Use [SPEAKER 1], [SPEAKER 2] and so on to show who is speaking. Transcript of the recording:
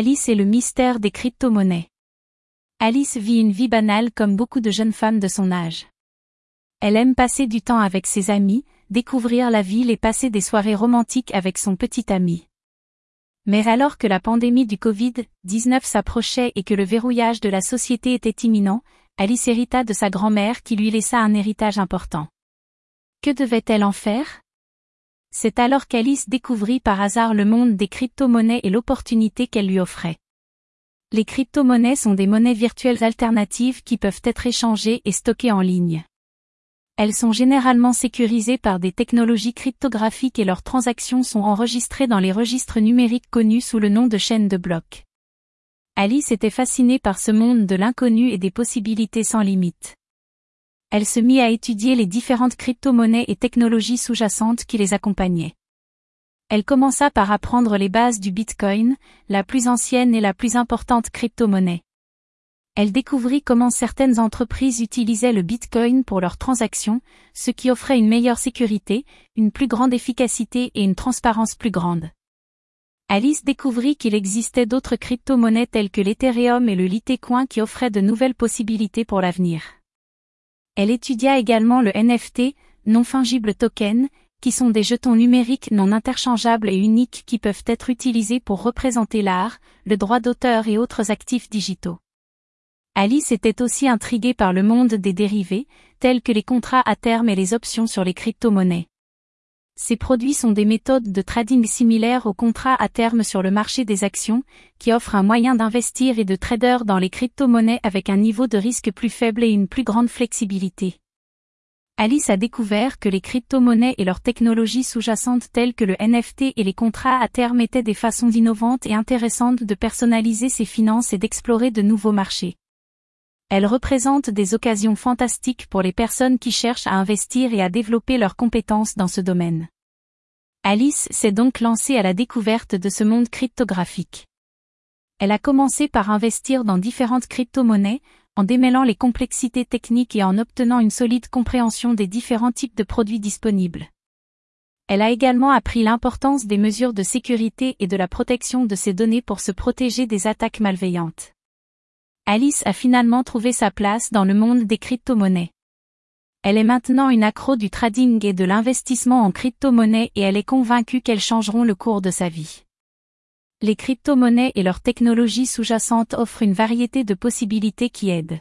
[SPEAKER 1] Alice et le mystère des crypto-monnaies. Alice vit une vie banale comme beaucoup de jeunes femmes de son âge. Elle aime passer du temps avec ses amis, découvrir la ville et passer des soirées romantiques avec son petit ami. Mais alors que la pandémie du Covid-19 s'approchait et que le verrouillage de la société était imminent, Alice hérita de sa grand-mère qui lui laissa un héritage important. Que devait-elle en faire? C'est alors qu'Alice découvrit par hasard le monde des crypto-monnaies et l'opportunité qu'elle lui offrait. Les crypto-monnaies sont des monnaies virtuelles alternatives qui peuvent être échangées et stockées en ligne. Elles sont généralement sécurisées par des technologies cryptographiques et leurs transactions sont enregistrées dans les registres numériques connus sous le nom de chaînes de blocs. Alice était fascinée par ce monde de l'inconnu et des possibilités sans limite. Elle se mit à étudier les différentes crypto-monnaies et technologies sous-jacentes qui les accompagnaient. Elle commença par apprendre les bases du Bitcoin, la plus ancienne et la plus importante crypto-monnaie elle découvrit comment certaines entreprises utilisaient le Bitcoin pour leurs transactions, ce qui offrait une meilleure sécurité, une plus grande efficacité et une transparence plus grande. Alice découvrit qu'il existait d'autres crypto-monnaies telles que l'Ethereum et le Litecoin qui offraient de nouvelles possibilités pour l'avenir. Elle étudia également le NFT, non-fungible token, qui sont des jetons numériques non interchangeables et uniques qui peuvent être utilisés pour représenter l'art, le droit d'auteur et autres actifs digitaux. Alice était aussi intriguée par le monde des dérivés, tels que les contrats à terme et les options sur les crypto-monnaies. Ces produits sont des méthodes de trading similaires aux contrats à terme sur le marché des actions, qui offrent un moyen d'investir et de trader dans les crypto-monnaies avec un niveau de risque plus faible et une plus grande flexibilité. Alice a découvert que les crypto-monnaies et leurs technologies sous-jacentes telles que le NFT et les contrats à terme étaient des façons innovantes et intéressantes de personnaliser ses finances et d'explorer de nouveaux marchés. Elle représente des occasions fantastiques pour les personnes qui cherchent à investir et à développer leurs compétences dans ce domaine. Alice s'est donc lancée à la découverte de ce monde cryptographique. Elle a commencé par investir dans différentes crypto-monnaies, en démêlant les complexités techniques et en obtenant une solide compréhension des différents types de produits disponibles. Elle a également appris l'importance des mesures de sécurité et de la protection de ses données pour se protéger des attaques malveillantes. Alice a finalement trouvé sa place dans le monde des crypto-monnaies. Elle est maintenant une accro du trading et de l'investissement en crypto-monnaies et elle est convaincue qu'elles changeront le cours de sa vie. Les crypto-monnaies et leurs technologies sous-jacentes offrent une variété de possibilités qui aident.